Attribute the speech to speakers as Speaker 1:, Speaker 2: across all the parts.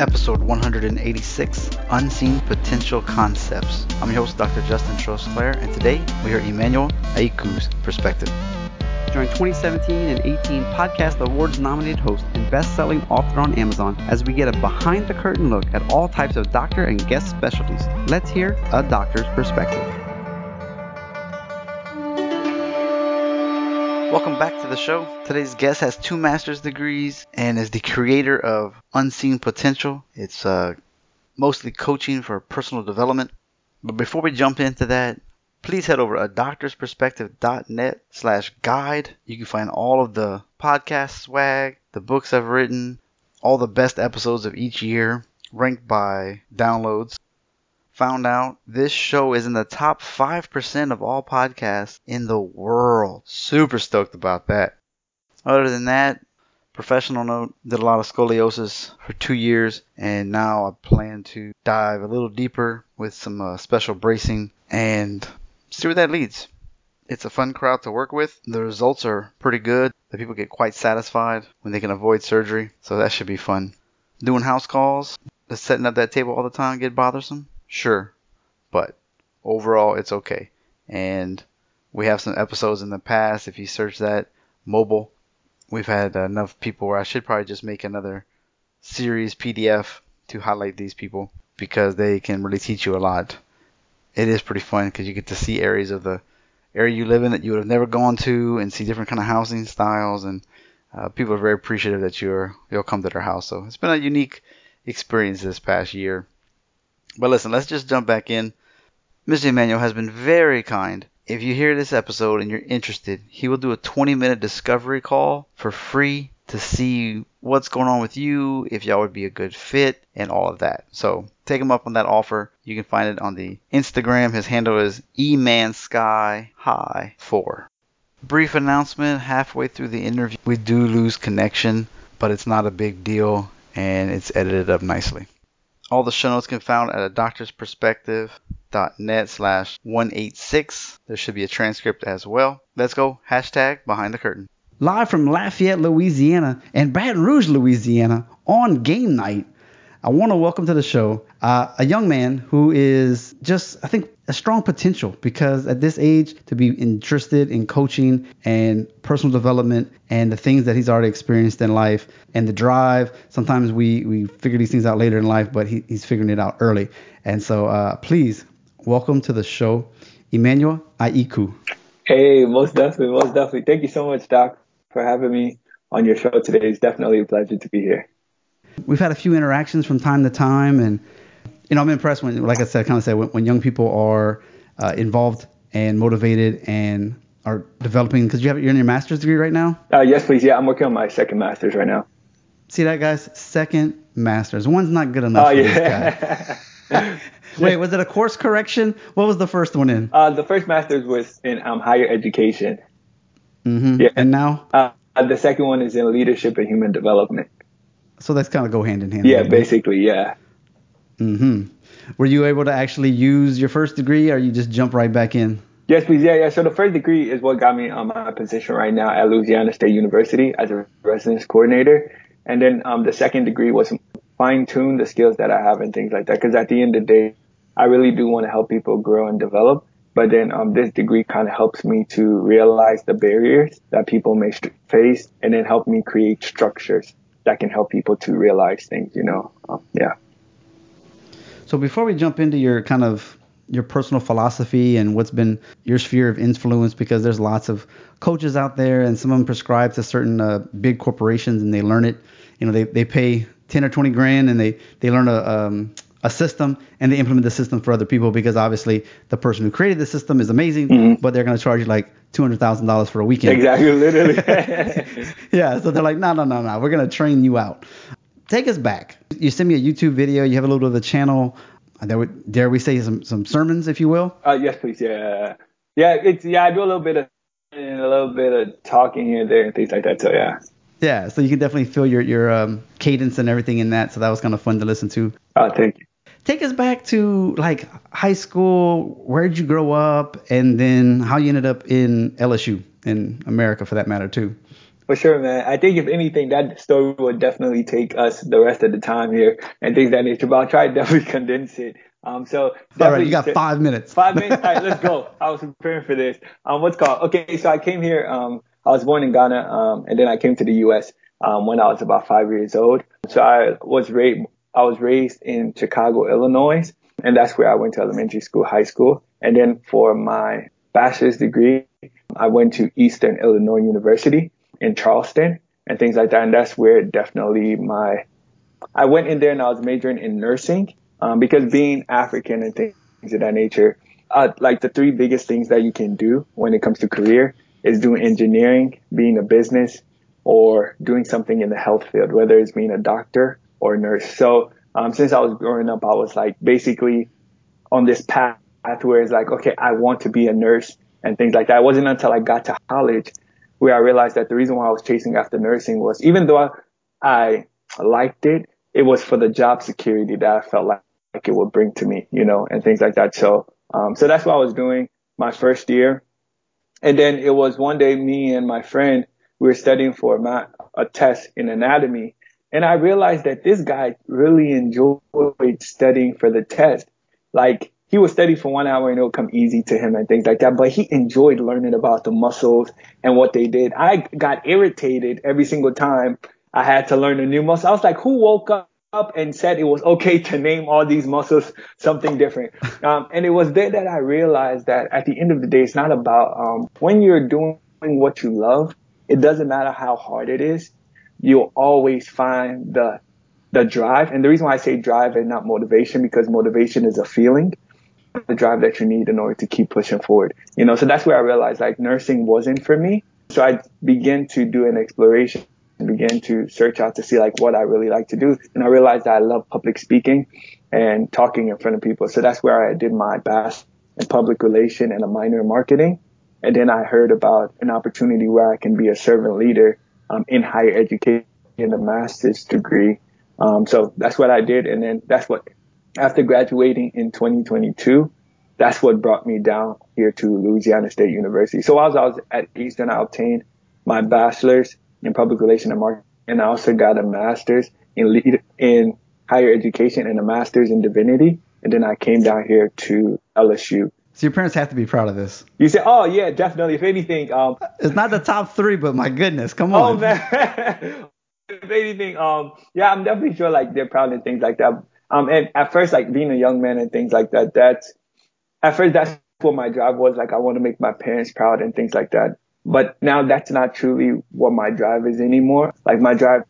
Speaker 1: episode 186 Unseen Potential Concepts. I'm your host, Dr. Justin Trosclair, and today we hear Emmanuel Ayiku's perspective.
Speaker 2: Join 2017 and 18 Podcast Awards nominated host and best selling author on Amazon as we get a behind the curtain look at all types of doctor and guest specialties. Let's hear a doctor's perspective.
Speaker 1: Welcome back to the show. Today's guest has two master's degrees and is the creator of Unseen Potential. It's uh, mostly coaching for personal development. But before we jump into that, please head over to doctorsperspective.net slash guide. You can find all of the podcast swag, the books I've written, all the best episodes of each year, ranked by downloads found out this show is in the top 5% of all podcasts in the world. Super stoked about that. Other than that, professional note, did a lot of scoliosis for two years, and now I plan to dive a little deeper with some uh, special bracing and see where that leads. It's a fun crowd to work with. The results are pretty good. The people get quite satisfied when they can avoid surgery, so that should be fun. Doing house calls, setting up that table all the time get bothersome? Sure, but overall it's okay. And we have some episodes in the past. If you search that mobile, we've had enough people where I should probably just make another series PDF to highlight these people because they can really teach you a lot. It is pretty fun because you get to see areas of the area you live in that you would have never gone to and see different kind of housing styles and uh, people are very appreciative that you're you'll come to their house. So it's been a unique experience this past year. But listen, let's just jump back in. Mr. Emmanuel has been very kind. If you hear this episode and you're interested, he will do a 20 minute discovery call for free to see what's going on with you, if y'all would be a good fit, and all of that. So take him up on that offer. You can find it on the Instagram. His handle is eManSkyHigh4. Brief announcement halfway through the interview, we do lose connection, but it's not a big deal and it's edited up nicely. All the show notes can be found at a doctor's perspective dot net slash 186. There should be a transcript as well. Let's go. Hashtag behind the curtain.
Speaker 2: Live from Lafayette, Louisiana and Baton Rouge, Louisiana on game night. I want to welcome to the show uh, a young man who is just, I think, a strong potential because at this age, to be interested in coaching and personal development and the things that he's already experienced in life and the drive. Sometimes we, we figure these things out later in life, but he, he's figuring it out early. And so uh, please welcome to the show, Emmanuel Ayiku.
Speaker 3: Hey, most definitely, most definitely. Thank you so much, Doc, for having me on your show today. It's definitely a pleasure to be here.
Speaker 2: We've had a few interactions from time to time, and you know I'm impressed when, like I said, kind of said when, when young people are uh, involved and motivated and are developing. Because you have you're in your master's degree right now.
Speaker 3: Uh, yes, please. Yeah, I'm working on my second master's right now.
Speaker 2: See that, guys? Second master's. One's not good enough. Oh yeah. Wait, was it a course correction? What was the first one in?
Speaker 3: Uh, the first master's was in um, higher education.
Speaker 2: Mm-hmm. Yeah. And now?
Speaker 3: Uh, the second one is in leadership and human development.
Speaker 2: So that's kind of go hand in hand.
Speaker 3: Yeah, basically, yeah.
Speaker 2: Mm-hmm. Were you able to actually use your first degree, or you just jump right back in?
Speaker 3: Yes, please. Yeah, yeah. So the first degree is what got me on my position right now at Louisiana State University as a residence coordinator, and then um, the second degree was fine tune the skills that I have and things like that. Because at the end of the day, I really do want to help people grow and develop. But then um, this degree kind of helps me to realize the barriers that people may face, and then help me create structures that can help people to realize things. You know, um, yeah.
Speaker 2: So before we jump into your kind of your personal philosophy and what's been your sphere of influence, because there's lots of coaches out there, and some of them prescribe to certain uh, big corporations, and they learn it. You know, they they pay 10 or 20 grand, and they they learn a um, a system and they implement the system for other people because obviously the person who created the system is amazing, mm-hmm. but they're going to charge you like two hundred thousand dollars for a weekend.
Speaker 3: Exactly, literally.
Speaker 2: yeah, so they're like, no, no, no, no, we're going to train you out take us back. You send me a YouTube video. You have a little bit of a channel. Dare we, dare we say some some sermons, if you will?
Speaker 3: Uh, yes, please. Yeah, yeah. It's yeah. I do a little bit of and a little bit of talking here and there and things like that. So yeah.
Speaker 2: Yeah, so you can definitely feel your your um, cadence and everything in that. So that was kind of fun to listen to.
Speaker 3: Oh, thank you.
Speaker 2: Take us back to like high school. Where did you grow up, and then how you ended up in LSU in America, for that matter, too.
Speaker 3: For sure, man. I think if anything, that story would definitely take us the rest of the time here and things that nature. But I'll try to definitely condense it. Um, so
Speaker 2: all right, you got five minutes.
Speaker 3: Five minutes. All right, let's go. I was preparing for this. Um, what's called? Okay, so I came here. Um, I was born in Ghana. Um, and then I came to the U.S. Um, when I was about five years old. So I was raised. I was raised in Chicago, Illinois, and that's where I went to elementary school, high school, and then for my bachelor's degree, I went to Eastern Illinois University in Charleston and things like that. And that's where definitely my, I went in there and I was majoring in nursing, um, because being African and things of that nature, uh, like the three biggest things that you can do when it comes to career is doing engineering, being a business, or doing something in the health field, whether it's being a doctor or a nurse. So, um, since I was growing up, I was like basically on this path where it's like, okay, I want to be a nurse and things like that. It wasn't until I got to college where I realized that the reason why I was chasing after nursing was even though I, I liked it, it was for the job security that I felt like, like it would bring to me, you know, and things like that. So, um, so that's what I was doing my first year. And then it was one day me and my friend, we were studying for a, a test in anatomy. And I realized that this guy really enjoyed studying for the test. Like he would study for one hour and it would come easy to him and things like that. But he enjoyed learning about the muscles and what they did. I got irritated every single time I had to learn a new muscle. I was like, who woke up? and said it was okay to name all these muscles something different. Um, and it was there that I realized that at the end of the day, it's not about, um, when you're doing what you love, it doesn't matter how hard it is. You'll always find the, the drive. And the reason why I say drive and not motivation, because motivation is a feeling the drive that you need in order to keep pushing forward. You know, so that's where I realized like nursing wasn't for me. So I began to do an exploration, began to search out to see like what I really like to do. And I realized that I love public speaking and talking in front of people. So that's where I did my bachelor's in public relation and a minor in marketing. And then I heard about an opportunity where I can be a servant leader um, in higher education, a master's degree. Um, so that's what I did. And then that's what after graduating in 2022, that's what brought me down here to Louisiana State University. So while I was at Eastern, I obtained my bachelor's in public relations and marketing, and I also got a master's in lead, in higher education and a master's in divinity. And then I came down here to LSU.
Speaker 2: So your parents have to be proud of this.
Speaker 3: You say, oh yeah, definitely. If anything, um,
Speaker 2: it's not the top three, but my goodness, come on.
Speaker 3: Oh man. if anything, um, yeah, I'm definitely sure like they're proud and things like that. Um, and at first, like being a young man and things like that, that's, at first, that's what my drive was. Like, I want to make my parents proud and things like that. But now that's not truly what my drive is anymore. Like, my drive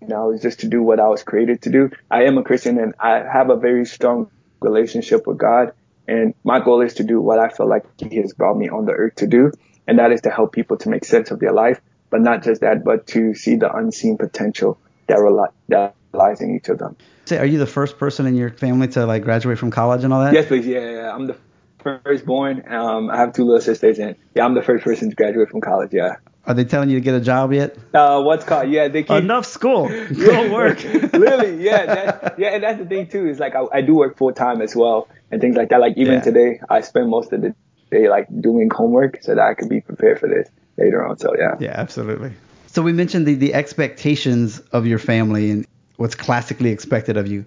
Speaker 3: now is just to do what I was created to do. I am a Christian and I have a very strong relationship with God. And my goal is to do what I feel like He has brought me on the earth to do. And that is to help people to make sense of their life. But not just that, but to see the unseen potential that, rely, that lies each of them.
Speaker 2: Say, are you the first person in your family to like graduate from college and all that?
Speaker 3: Yes, please. Yeah, yeah. I'm the firstborn. Um, I have two little sisters, and yeah, I'm the first person to graduate from college. Yeah.
Speaker 2: Are they telling you to get a job yet?
Speaker 3: Uh, what's called? Yeah, they keep
Speaker 2: enough school. Go work.
Speaker 3: Literally, yeah, that, yeah, and that's the thing too. Is like I, I do work full time as well, and things like that. Like even yeah. today, I spend most of the day like doing homework so that I could be prepared for this later on. So yeah.
Speaker 2: Yeah, absolutely. So we mentioned the the expectations of your family and what's classically expected of you.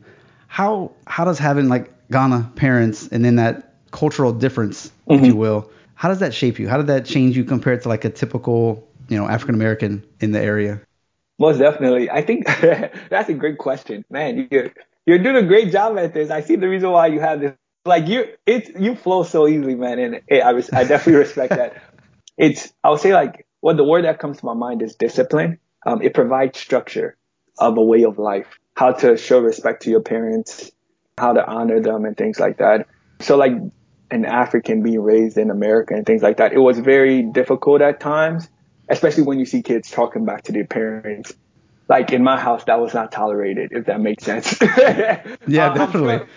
Speaker 2: How how does having like Ghana parents and then that cultural difference, mm-hmm. if you mm-hmm. will, how does that shape you? How did that change you compared to like a typical, you know, African American in the area?
Speaker 3: Most definitely. I think that's a great question. Man, you're you're doing a great job at this. I see the reason why you have this. Like you, it's you flow so easily, man, and it, I I definitely respect that. It's I would say like what the word that comes to my mind is discipline. Um, it provides structure of a way of life, how to show respect to your parents, how to honor them and things like that. So like an African being raised in America and things like that, it was very difficult at times, especially when you see kids talking back to their parents. Like in my house, that was not tolerated, if that makes sense.
Speaker 2: yeah, um, definitely.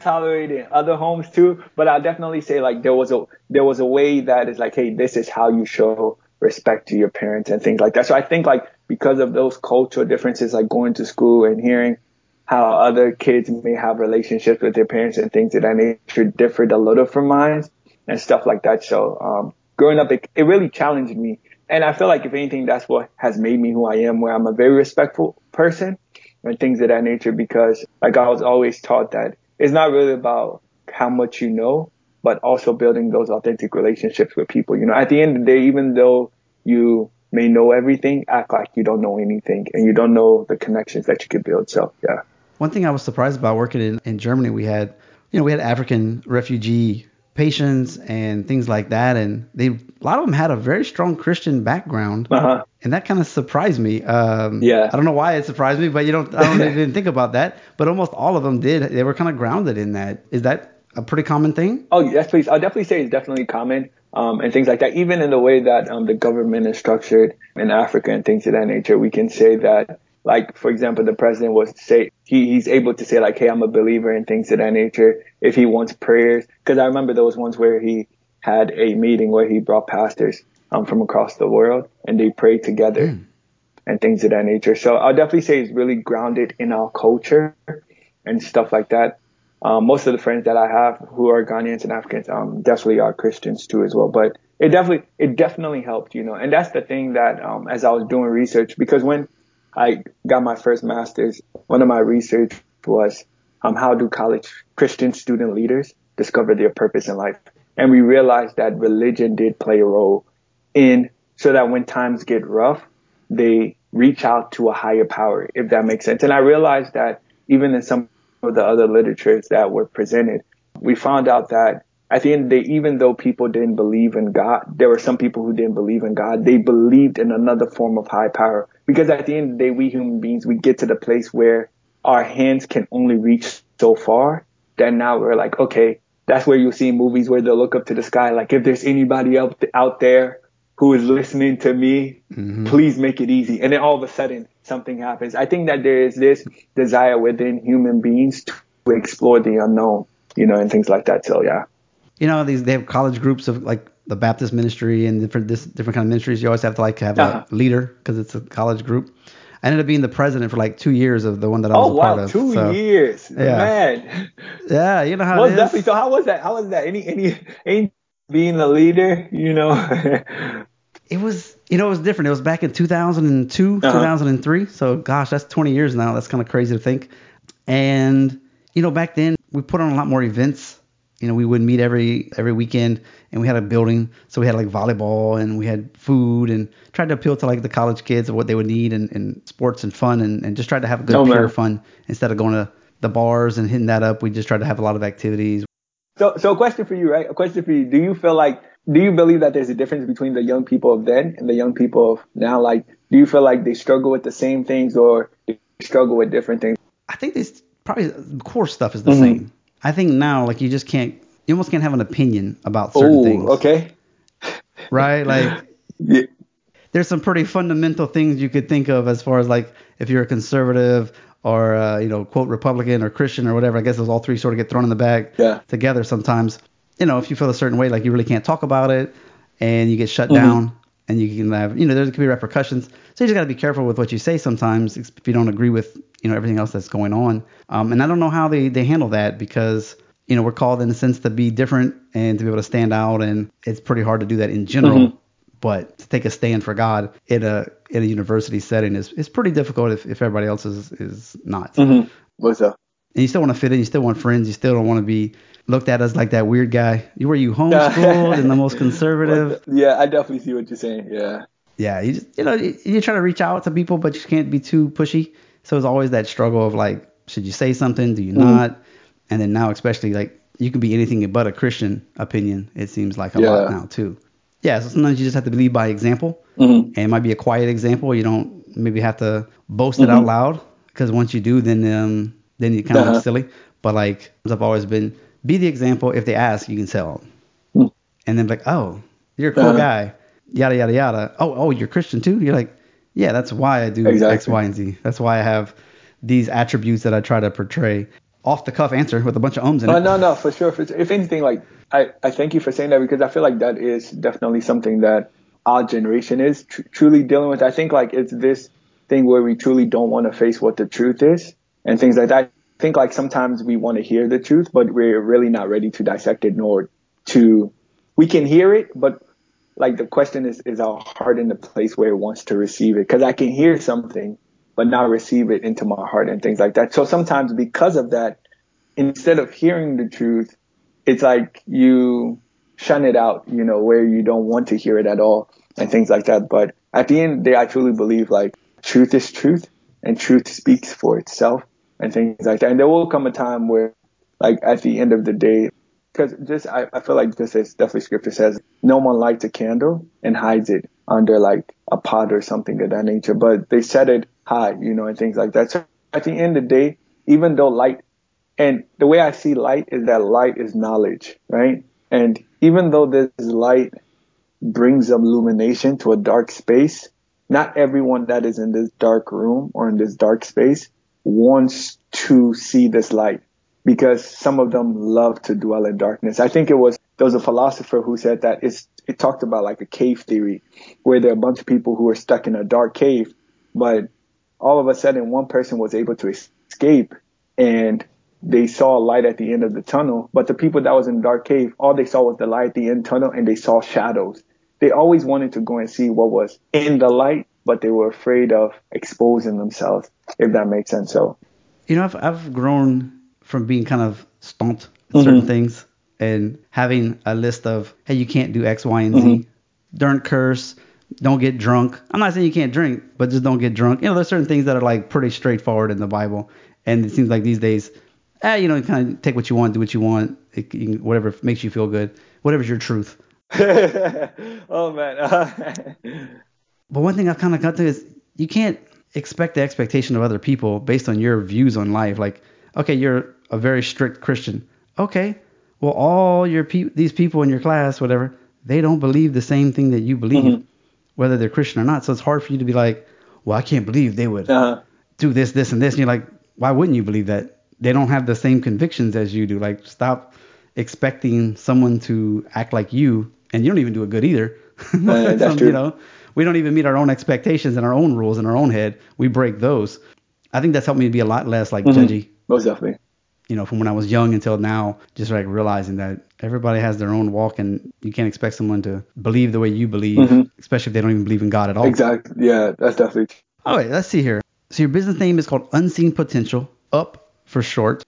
Speaker 3: Tolerated in other homes too, but I'll definitely say like there was a there was a way that is like, hey, this is how you show respect to your parents and things like that. So I think like because of those cultural differences, like going to school and hearing how other kids may have relationships with their parents and things of that nature differed a little from mine and stuff like that. So, um, growing up, it, it really challenged me and I feel like if anything, that's what has made me who I am, where I'm a very respectful person and things of that nature. Because like I was always taught that it's not really about how much you know, but also building those authentic relationships with people. You know, at the end of the day, even though you may know everything, act like you don't know anything and you don't know the connections that you could build. So yeah.
Speaker 2: One thing I was surprised about working in, in Germany, we had, you know, we had African refugee patients and things like that, and they a lot of them had a very strong Christian background,
Speaker 3: uh-huh.
Speaker 2: and that kind of surprised me. Um,
Speaker 3: yeah,
Speaker 2: I don't know why it surprised me, but you don't, I don't, didn't think about that. But almost all of them did. They were kind of grounded in that. Is that a pretty common thing?
Speaker 3: Oh yes, please. I'll definitely say it's definitely common. Um, and things like that. Even in the way that um, the government is structured in Africa and things of that nature, we can say that like for example the president was say he, he's able to say like hey i'm a believer and things of that nature if he wants prayers because i remember those ones where he had a meeting where he brought pastors um, from across the world and they prayed together mm. and things of that nature so i'll definitely say it's really grounded in our culture and stuff like that um, most of the friends that i have who are ghanaians and africans um, definitely are christians too as well but it definitely it definitely helped you know and that's the thing that um, as i was doing research because when I got my first master's, one of my research was um, how do college Christian student leaders discover their purpose in life? And we realized that religion did play a role in so that when times get rough, they reach out to a higher power, if that makes sense. And I realized that even in some of the other literatures that were presented, we found out that at the end of the day, even though people didn't believe in God, there were some people who didn't believe in God. They believed in another form of high power. Because at the end of the day, we human beings, we get to the place where our hands can only reach so far. Then now we're like, okay, that's where you'll see movies where they'll look up to the sky. Like if there's anybody out, out there who is listening to me, mm-hmm. please make it easy. And then all of a sudden something happens. I think that there is this desire within human beings to explore the unknown, you know, and things like that. So yeah
Speaker 2: you know these they have college groups of like the Baptist ministry and different this different kind of ministries. You always have to like have uh-huh. a leader because it's a college group. I ended up being the president for like two years of the one that I was
Speaker 3: oh,
Speaker 2: a part
Speaker 3: wow,
Speaker 2: of.
Speaker 3: two so, years, yeah. man.
Speaker 2: Yeah, you know how
Speaker 3: well,
Speaker 2: it is.
Speaker 3: Definitely. So how was that? How was that? Any any any being a leader? You know.
Speaker 2: it was you know it was different. It was back in 2002, uh-huh. 2003. So gosh, that's 20 years now. That's kind of crazy to think. And you know back then we put on a lot more events you know, we would meet every every weekend, and we had a building, so we had like volleyball, and we had food, and tried to appeal to like the college kids of what they would need, and, and sports and fun, and, and just tried to have a good oh, pure man. fun instead of going to the bars and hitting that up. We just tried to have a lot of activities.
Speaker 3: So, so a question for you, right? A question for you. Do you feel like, do you believe that there's a difference between the young people of then and the young people of now? Like, do you feel like they struggle with the same things or they struggle with different things?
Speaker 2: I think this probably core stuff is the mm-hmm. same. I think now, like you just can't, you almost can't have an opinion about certain Ooh, things.
Speaker 3: Okay.
Speaker 2: Right? Like, yeah. there's some pretty fundamental things you could think of as far as like if you're a conservative or uh, you know quote Republican or Christian or whatever. I guess those all three sort of get thrown in the bag
Speaker 3: yeah.
Speaker 2: together sometimes. You know, if you feel a certain way, like you really can't talk about it, and you get shut mm-hmm. down, and you can have you know there could be repercussions. So you just got to be careful with what you say sometimes if you don't agree with you know everything else that's going on. Um, and I don't know how they they handle that because you know we're called in a sense to be different and to be able to stand out, and it's pretty hard to do that in general. Mm-hmm. But to take a stand for God in a in a university setting is is pretty difficult if, if everybody else is is not.
Speaker 3: Mm-hmm. What's up?
Speaker 2: And you still want to fit in. You still want friends. You still don't want to be looked at as like that weird guy. You were you homeschooled and the most conservative.
Speaker 3: yeah, I definitely see what you're saying. Yeah.
Speaker 2: Yeah, you just you know you, you try to reach out to people, but you can't be too pushy. So it's always that struggle of like, should you say something? Do you mm-hmm. not? And then now, especially like you can be anything but a Christian opinion. It seems like a yeah. lot now too. Yeah, so sometimes you just have to lead by example,
Speaker 3: mm-hmm.
Speaker 2: and it might be a quiet example. You don't maybe have to boast mm-hmm. it out loud because once you do, then um then you kind of uh-huh. look silly. But like I've always been, be the example. If they ask, you can tell them, mm. and then like, oh, you're a cool uh-huh. guy, yada yada yada. Oh, oh, you're Christian too. You're like, yeah, that's why I do exactly. X, Y, and Z. That's why I have these attributes that I try to portray. Off the cuff answer with a bunch of ums in
Speaker 3: uh,
Speaker 2: it.
Speaker 3: No, no, for sure. For, if anything, like I, I thank you for saying that because I feel like that is definitely something that our generation is tr- truly dealing with. I think like it's this thing where we truly don't want to face what the truth is and things like that. Think like sometimes we want to hear the truth, but we're really not ready to dissect it nor to. We can hear it, but like the question is, is our heart in the place where it wants to receive it? Cause I can hear something, but not receive it into my heart and things like that. So sometimes because of that, instead of hearing the truth, it's like you shun it out, you know, where you don't want to hear it at all and things like that. But at the end of the day, I truly believe like truth is truth and truth speaks for itself and things like that. And there will come a time where like at the end of the day, because just I, I feel like this is definitely scripture says no one lights a candle and hides it under like a pot or something of that nature, but they set it high, you know, and things like that. So at the end of the day, even though light and the way I see light is that light is knowledge, right? And even though this light brings illumination to a dark space, not everyone that is in this dark room or in this dark space wants to see this light because some of them love to dwell in darkness. I think it was there was a philosopher who said that it's it talked about like a cave theory where there are a bunch of people who are stuck in a dark cave, but all of a sudden one person was able to escape and they saw a light at the end of the tunnel. But the people that was in the dark cave, all they saw was the light at the end tunnel and they saw shadows. They always wanted to go and see what was in the light, but they were afraid of exposing themselves, if that makes sense. So,
Speaker 2: you know, I've, I've grown from being kind of stumped at certain mm-hmm. things and having a list of, hey, you can't do X, Y, and Z. Mm-hmm. Don't curse. Don't get drunk. I'm not saying you can't drink, but just don't get drunk. You know, there's certain things that are like pretty straightforward in the Bible. And it seems like these days, eh, you know, kind of take what you want, do what you want, it, you, whatever makes you feel good, whatever's your truth.
Speaker 3: oh man.
Speaker 2: but one thing I've kind of got to is you can't expect the expectation of other people based on your views on life. Like, okay, you're a very strict Christian. Okay, well, all your pe- these people in your class, whatever, they don't believe the same thing that you believe, mm-hmm. whether they're Christian or not. So it's hard for you to be like, well, I can't believe they would uh-huh. do this, this, and this. And you're like, why wouldn't you believe that? They don't have the same convictions as you do. Like, stop expecting someone to act like you, and you don't even do it good either.
Speaker 3: Uh, that's Some, true.
Speaker 2: You know, we don't even meet our own expectations and our own rules in our own head. We break those. I think that's helped me to be a lot less like mm-hmm. judgy.
Speaker 3: Most definitely
Speaker 2: you know, from when I was young until now, just like realizing that everybody has their own walk and you can't expect someone to believe the way you believe, mm-hmm. especially if they don't even believe in God at all.
Speaker 3: Exactly. Yeah, that's definitely.
Speaker 2: All right, let's see here. So your business name is called Unseen Potential, up for short,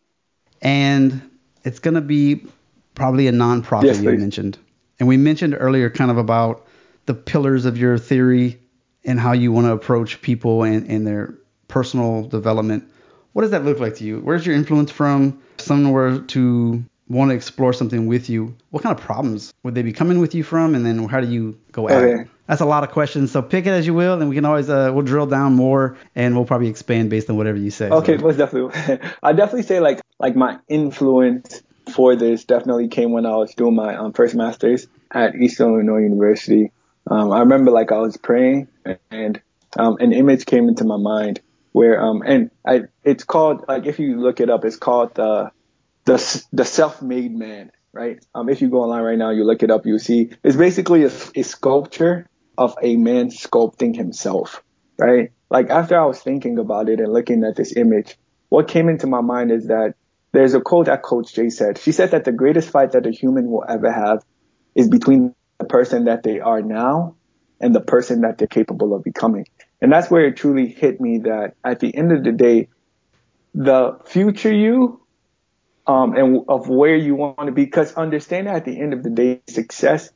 Speaker 2: and it's going to be probably a nonprofit yes, you mentioned. And we mentioned earlier kind of about the pillars of your theory and how you want to approach people and, and their personal development. What does that look like to you? Where's your influence from? Were to want to explore something with you, what kind of problems would they be coming with you from, and then how do you go at okay. it? That's a lot of questions, so pick it as you will, and we can always uh, we'll drill down more, and we'll probably expand based on whatever you say.
Speaker 3: Okay, so. most definitely. I definitely say like like my influence for this definitely came when I was doing my um, first master's at Eastern Illinois University. Um, I remember like I was praying, and um, an image came into my mind where um and I it's called like if you look it up it's called the the the self-made man right? Um if you go online right now you look it up you see it's basically a, a sculpture of a man sculpting himself right? Like after I was thinking about it and looking at this image what came into my mind is that there's a quote that coach Jay said. She said that the greatest fight that a human will ever have is between the person that they are now and the person that they're capable of becoming and that's where it truly hit me that at the end of the day, the future you, um, and of where you want to be, because understand at the end of the day, success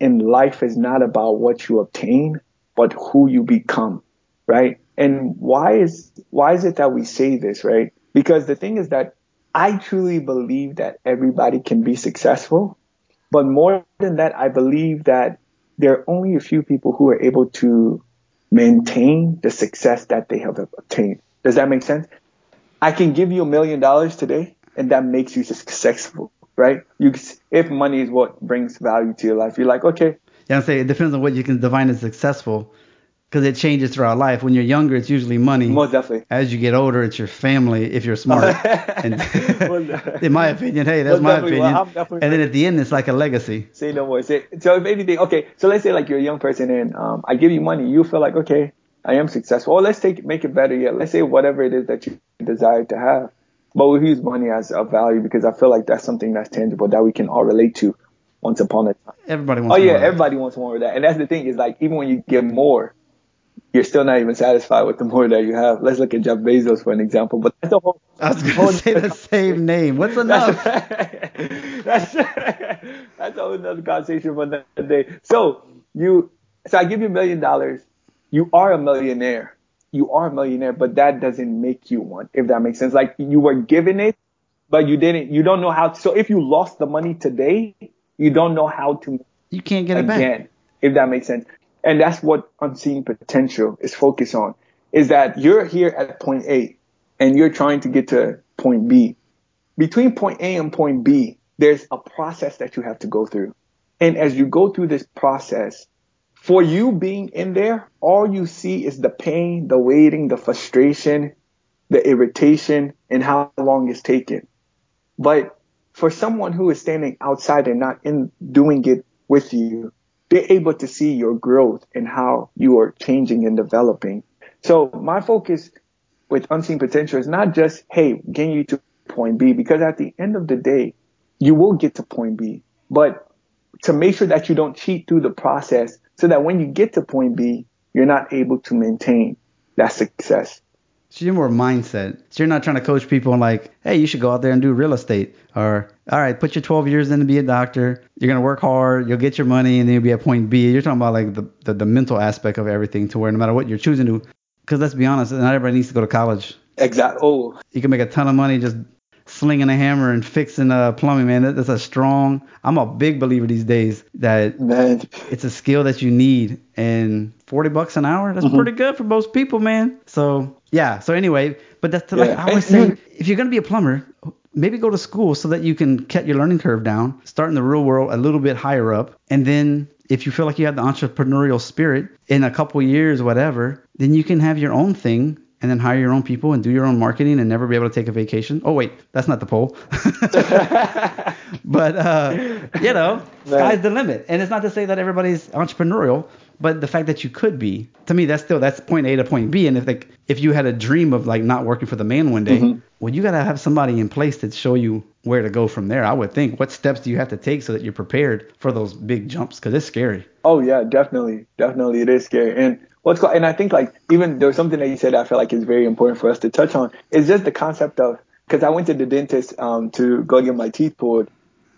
Speaker 3: in life is not about what you obtain, but who you become, right? And why is, why is it that we say this, right? Because the thing is that I truly believe that everybody can be successful. But more than that, I believe that there are only a few people who are able to maintain the success that they have obtained. Does that make sense? I can give you a million dollars today and that makes you successful, right? You, if money is what brings value to your life, you're like, okay.
Speaker 2: Yeah, I'm saying it depends on what you can define as successful because it changes throughout life. When you're younger, it's usually money.
Speaker 3: Most definitely.
Speaker 2: As you get older, it's your family if you're smart. and in my opinion, hey, that's my opinion. Well, and then at the end, it's like a legacy.
Speaker 3: Say no more. Say, so if anything, okay. So let's say like you're a young person and um, I give you money, you feel like okay, I am successful. Or let's take make it better yet. Let's say whatever it is that you desire to have. But we use money as a value because I feel like that's something that's tangible that we can all relate to. once upon a time.
Speaker 2: Everybody wants.
Speaker 3: Oh yeah,
Speaker 2: more
Speaker 3: everybody wants more of that, and that's the thing is like even when you get more, you're still not even satisfied with the more that you have. Let's look at Jeff Bezos for an example, but that's a whole.
Speaker 2: I was gonna say the same name. What's enough?
Speaker 3: that's that's a another conversation for another day. So you, so I give you a million dollars. You are a millionaire. You are a millionaire, but that doesn't make you one. If that makes sense, like you were given it, but you didn't. You don't know how. To, so if you lost the money today, you don't know how to
Speaker 2: You can't get it back.
Speaker 3: again, if that makes sense. And that's what unseen potential is focused on. Is that you're here at point A and you're trying to get to point B. Between point A and point B, there's a process that you have to go through. And as you go through this process, for you being in there, all you see is the pain, the waiting, the frustration, the irritation, and how long it's taken. But for someone who is standing outside and not in doing it with you, they're able to see your growth and how you are changing and developing. So my focus with unseen potential is not just, hey, getting you to point B, because at the end of the day, you will get to point B, but to make sure that you don't cheat through the process so that when you get to point B, you're not able to maintain that success.
Speaker 2: So you're more mindset. So you're not trying to coach people and like, hey, you should go out there and do real estate. Or, all right, put your 12 years in to be a doctor. You're going to work hard. You'll get your money and then you'll be at point B. You're talking about like the, the, the mental aspect of everything to where no matter what you're choosing to, because let's be honest, not everybody needs to go to college.
Speaker 3: Exactly. Oh,
Speaker 2: You can make a ton of money just slinging a hammer and fixing uh, plumbing, man. That, that's a strong, I'm a big believer these days that
Speaker 3: man.
Speaker 2: it's a skill that you need. And 40 bucks an hour that's pretty good for most people man. So yeah. So anyway but that's like i always say if you're going to be a plumber maybe go to school so that you can cut your learning curve down start in the real world a little bit higher up. And then if you feel like you have the entrepreneurial spirit in a couple years whatever then you can have your own thing and then hire your own people and do your own marketing and never be able to take a vacation. Oh wait, that's not the poll. but uh, you know, sky's the limit. And it's not to say that everybody's entrepreneurial, but the fact that you could be, to me, that's still that's point A to point B. And if like if you had a dream of like not working for the man one day, well, you gotta have somebody in place to show you where to go from there. I would think. What steps do you have to take so that you're prepared for those big jumps? Because it's scary.
Speaker 3: Oh yeah, definitely, definitely, it is scary. And what's cool, and I think like even there's something that you said I feel like is very important for us to touch on is just the concept of because I went to the dentist um to go get my teeth pulled,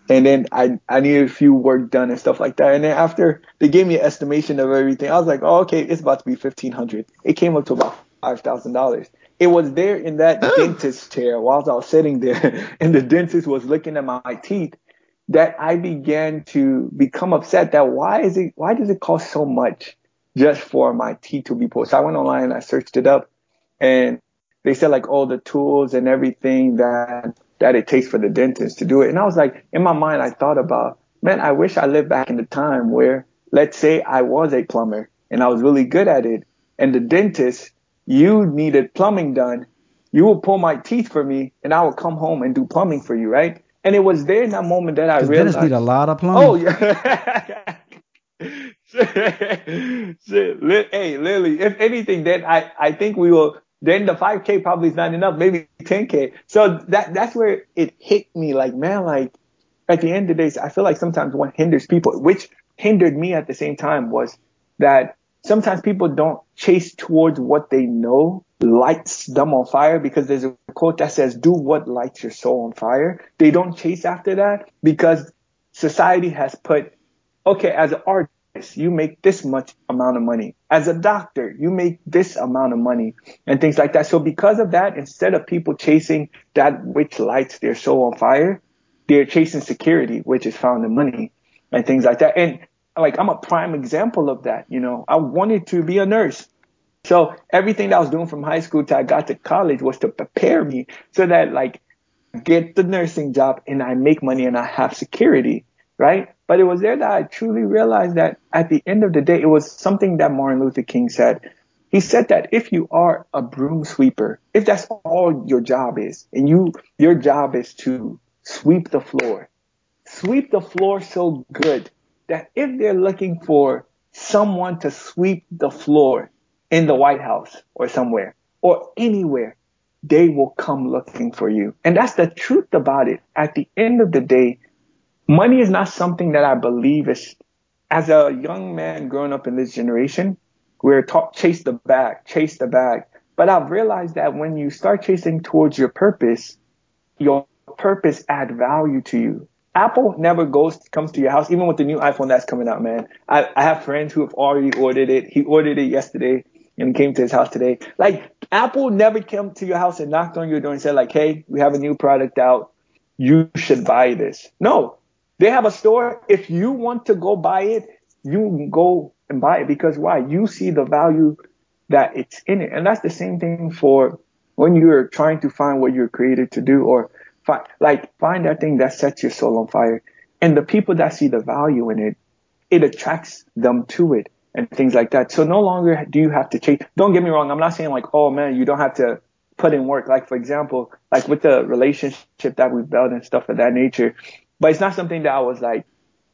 Speaker 3: and then I I needed a few work done and stuff like that. And then after they gave me an estimation of everything, I was like, oh okay, it's about to be fifteen hundred. It came up to about five thousand dollars. It was there in that dentist chair whilst I was sitting there, and the dentist was looking at my teeth that I began to become upset that why is it why does it cost so much just for my teeth to be pulled? So I went online and I searched it up and they said like all the tools and everything that that it takes for the dentist to do it. And I was like in my mind I thought about, man, I wish I lived back in the time where let's say I was a plumber and I was really good at it and the dentist you needed plumbing done, you would pull my teeth for me and I would come home and do plumbing for you, right? And it was there in that moment that I realized.
Speaker 2: dentists need a lot of plumbing.
Speaker 3: Oh yeah. Shit. Hey, Lily. If anything, then I I think we will. Then the 5K probably is not enough. Maybe 10K. So that that's where it hit me. Like man, like at the end of the day, I feel like sometimes what hinders people, which hindered me at the same time, was that sometimes people don't chase towards what they know lights them on fire because there's a quote that says, do what lights your soul on fire. They don't chase after that because society has put, okay, as an artist, you make this much amount of money. As a doctor, you make this amount of money and things like that. So because of that, instead of people chasing that which lights their soul on fire, they're chasing security, which is found in money and things like that. And like, I'm a prime example of that. You know, I wanted to be a nurse. So everything that I was doing from high school till I got to college was to prepare me so that like get the nursing job and I make money and I have security, right? But it was there that I truly realized that at the end of the day, it was something that Martin Luther King said. He said that if you are a broom sweeper, if that's all your job is, and you, your job is to sweep the floor, sweep the floor so good that if they're looking for someone to sweep the floor in the White House or somewhere or anywhere, they will come looking for you. And that's the truth about it. At the end of the day, money is not something that I believe is, as a young man growing up in this generation, we're taught chase the bag, chase the bag. But I've realized that when you start chasing towards your purpose, your purpose add value to you. Apple never goes comes to your house, even with the new iPhone that's coming out, man. I, I have friends who have already ordered it. He ordered it yesterday and came to his house today. Like Apple never came to your house and knocked on your door and said like, "Hey, we have a new product out. You should buy this." No, they have a store. If you want to go buy it, you go and buy it because why? You see the value that it's in it, and that's the same thing for when you're trying to find what you're created to do or find like find that thing that sets your soul on fire. And the people that see the value in it, it attracts them to it and things like that. So no longer do you have to chase. Don't get me wrong. I'm not saying like, oh man, you don't have to put in work. Like for example, like with the relationship that we built and stuff of that nature. But it's not something that I was like,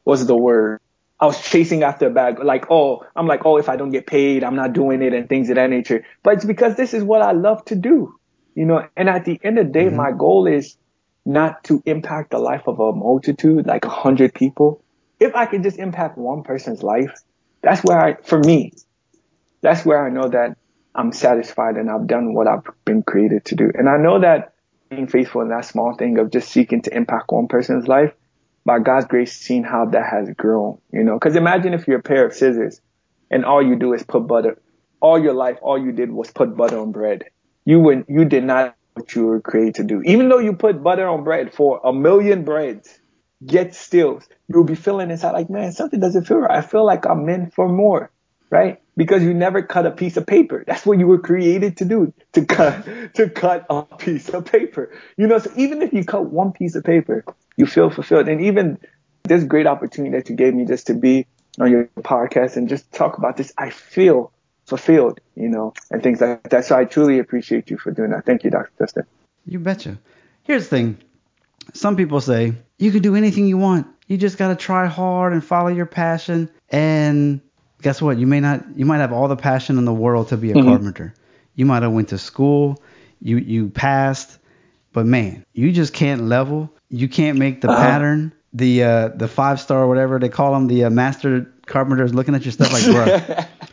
Speaker 3: what's the word? I was chasing after a bag. Like, oh, I'm like, oh, if I don't get paid, I'm not doing it and things of that nature. But it's because this is what I love to do, you know. And at the end of the day, mm-hmm. my goal is not to impact the life of a multitude, like a hundred people. If I can just impact one person's life, that's where I, for me, that's where I know that I'm satisfied and I've done what I've been created to do. And I know that being faithful in that small thing of just seeking to impact one person's life, by God's grace, seeing how that has grown, you know, cause imagine if you're a pair of scissors and all you do is put butter, all your life, all you did was put butter on bread. You would, you did not what you were created to do. Even though you put butter on bread for a million breads, yet still you'll be feeling inside like, man, something doesn't feel right. I feel like I'm meant for more, right? Because you never cut a piece of paper. That's what you were created to do, to cut, to cut a piece of paper. You know, so even if you cut one piece of paper, you feel fulfilled. And even this great opportunity that you gave me just to be on your podcast and just talk about this, I feel fulfilled, you know, and things like that. So I truly appreciate you for doing that. Thank you, Dr. Justin.
Speaker 2: You betcha. Here's the thing. Some people say you can do anything you want. You just got to try hard and follow your passion. And guess what? You may not, you might have all the passion in the world to be a mm-hmm. carpenter. You might have went to school, you, you passed, but man, you just can't level. You can't make the uh pattern. The uh, the five star whatever they call them, the uh, master carpenters looking at your stuff like,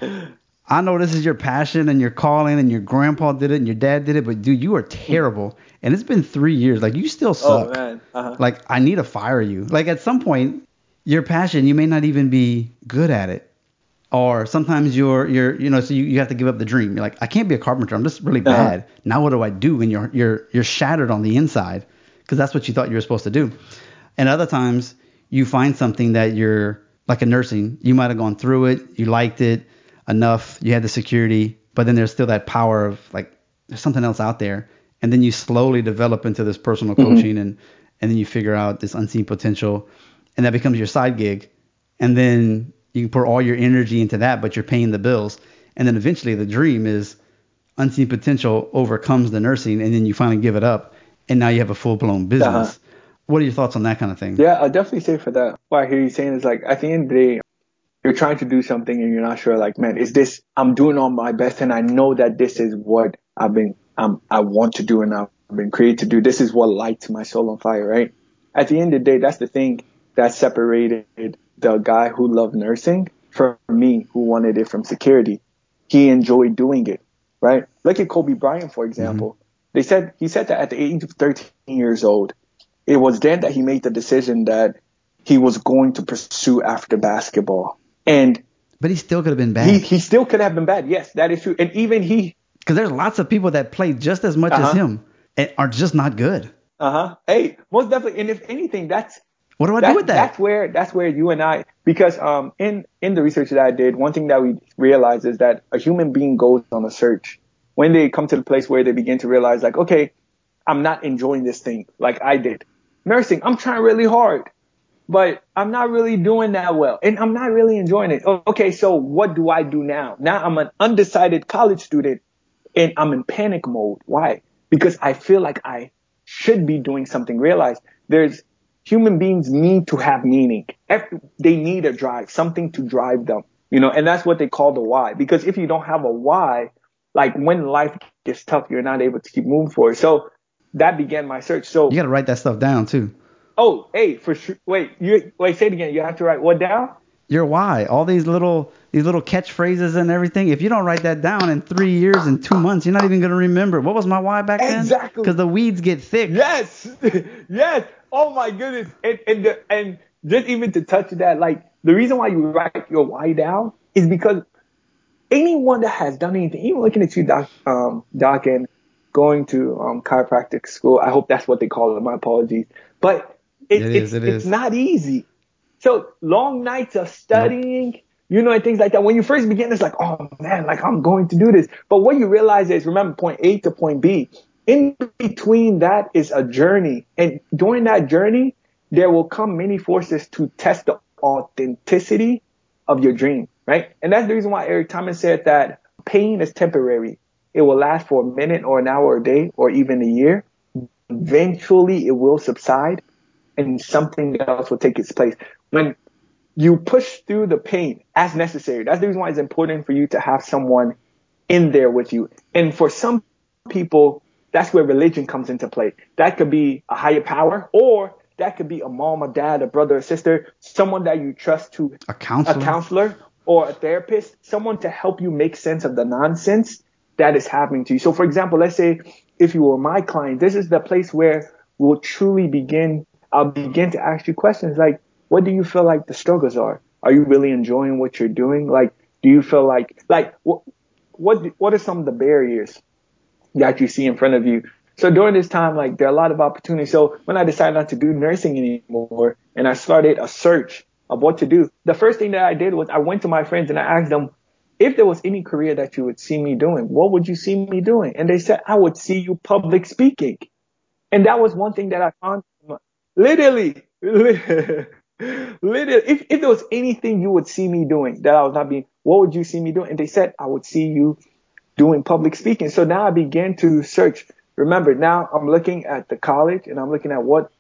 Speaker 2: bro, I know this is your passion and your calling, and your grandpa did it and your dad did it, but dude, you are terrible. And it's been three years. Like you still oh, suck. Oh. Uh-huh. Like I need to fire you. Like at some point, your passion, you may not even be good at it. Or sometimes you're you're you know so you, you have to give up the dream. You're like I can't be a carpenter. I'm just really uh-huh. bad. Uh-huh. Now what do I do? And you're you're you're shattered on the inside because that's what you thought you were supposed to do. And other times you find something that you're like a nursing. You might have gone through it. You liked it enough, you had the security, but then there's still that power of like there's something else out there, and then you slowly develop into this personal mm-hmm. coaching, and and then you figure out this unseen potential, and that becomes your side gig, and then you can pour all your energy into that, but you're paying the bills, and then eventually the dream is unseen potential overcomes the nursing, and then you finally give it up, and now you have a full blown business. Uh-huh. What are your thoughts on that kind of thing?
Speaker 3: Yeah, I'll definitely say for that. What I hear you saying is like at the end of the day, you're trying to do something and you're not sure like man is this i'm doing all my best and i know that this is what i've been um, i want to do and i've been created to do this is what lights my soul on fire right at the end of the day that's the thing that separated the guy who loved nursing from me who wanted it from security he enjoyed doing it right look at kobe bryant for example mm-hmm. they said he said that at the age of 13 years old it was then that he made the decision that he was going to pursue after basketball and
Speaker 2: but he still could have been bad.
Speaker 3: He, he still could have been bad. Yes, that is true. And even he,
Speaker 2: because there's lots of people that play just as much uh-huh. as him and are just not good.
Speaker 3: Uh huh. Hey, most definitely. And if anything, that's
Speaker 2: what do I do with that?
Speaker 3: That's where that's where you and I, because um in in the research that I did, one thing that we realized is that a human being goes on a search when they come to the place where they begin to realize like, okay, I'm not enjoying this thing like I did. Nursing, I'm trying really hard but I'm not really doing that well and I'm not really enjoying it. Okay, so what do I do now? Now I'm an undecided college student and I'm in panic mode. Why? Because I feel like I should be doing something. Realize there's human beings need to have meaning. They need a drive, something to drive them, you know, and that's what they call the why. Because if you don't have a why, like when life gets tough, you're not able to keep moving forward. So that began my search. So
Speaker 2: you got to write that stuff down too.
Speaker 3: Oh, hey, for sure. Wait, you wait. Say it again. You have to write what down?
Speaker 2: Your why. All these little these little catchphrases and everything. If you don't write that down in three years and two months, you're not even gonna remember. What was my why back then?
Speaker 3: Exactly.
Speaker 2: Because the weeds get thick.
Speaker 3: Yes, yes. Oh my goodness. And and the, and just even to touch that, like the reason why you write your why down is because anyone that has done anything, even looking at you, Doc, um, Doc, and going to um, chiropractic school. I hope that's what they call it. My apologies, but it,
Speaker 2: It
Speaker 3: it's,
Speaker 2: is, it
Speaker 3: it's not easy. So long nights of studying, you know, and things like that. When you first begin, it's like, oh man, like I'm going to do this. But what you realize is, remember, point A to point B. In between that is a journey, and during that journey, there will come many forces to test the authenticity of your dream, right? And that's the reason why Eric Thomas said that pain is temporary. It will last for a minute or an hour or a day or even a year. Eventually it will subside and something else will take its place. When you push through the pain as necessary, that's the reason why it's important for you to have someone in there with you. And for some people, that's where religion comes into play. That could be a higher power or that could be a mom, a dad, a brother, a sister, someone that you trust to
Speaker 2: A counselor.
Speaker 3: a counselor or a therapist, someone to help you make sense of the nonsense that is happening to you. So, for example, let's say if you were my client, this is the place where we'll truly begin. I'll begin to ask you questions like, what do you feel like the struggles are? Are you really enjoying what you're doing? Like, do you feel like, like, what, what, what are some of the barriers that you see in front of you? So during this time, like, there are a lot of opportunities. So when I decided not to do nursing anymore and I started a search of what to do, the first thing that I did was I went to my friends and I asked them, if there was any career that you would see me doing, what would you see me doing? And they said, I would see you public speaking. And that was one thing that I found literally, literally, if, if there was anything you would see me doing that I was not being, what would you see me doing? And they said, I would see you doing public speaking. So now I began to search. Remember, now I'm looking at the college and I'm looking at what,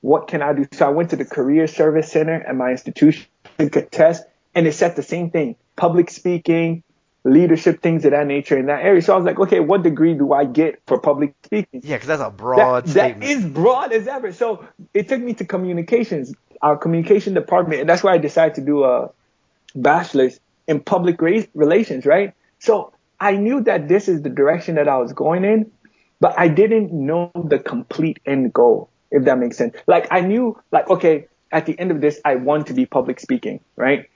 Speaker 3: what can I do? So I went to the career service center at my institution could test and it said the same thing, public speaking, leadership, things of that nature in that area. So I was like, okay, what degree do I get for public speaking?
Speaker 1: Yeah, because that's a broad
Speaker 3: that, that
Speaker 1: statement.
Speaker 3: is broad as ever. So it took me to communications, our communication department, and that's why I decided to do a bachelor's in public relations, right? So I knew that this is the direction that I was going in, but I didn't know the complete end goal, if that makes sense. Like I knew, like, okay, at the end of this, I want to be public speaking, right?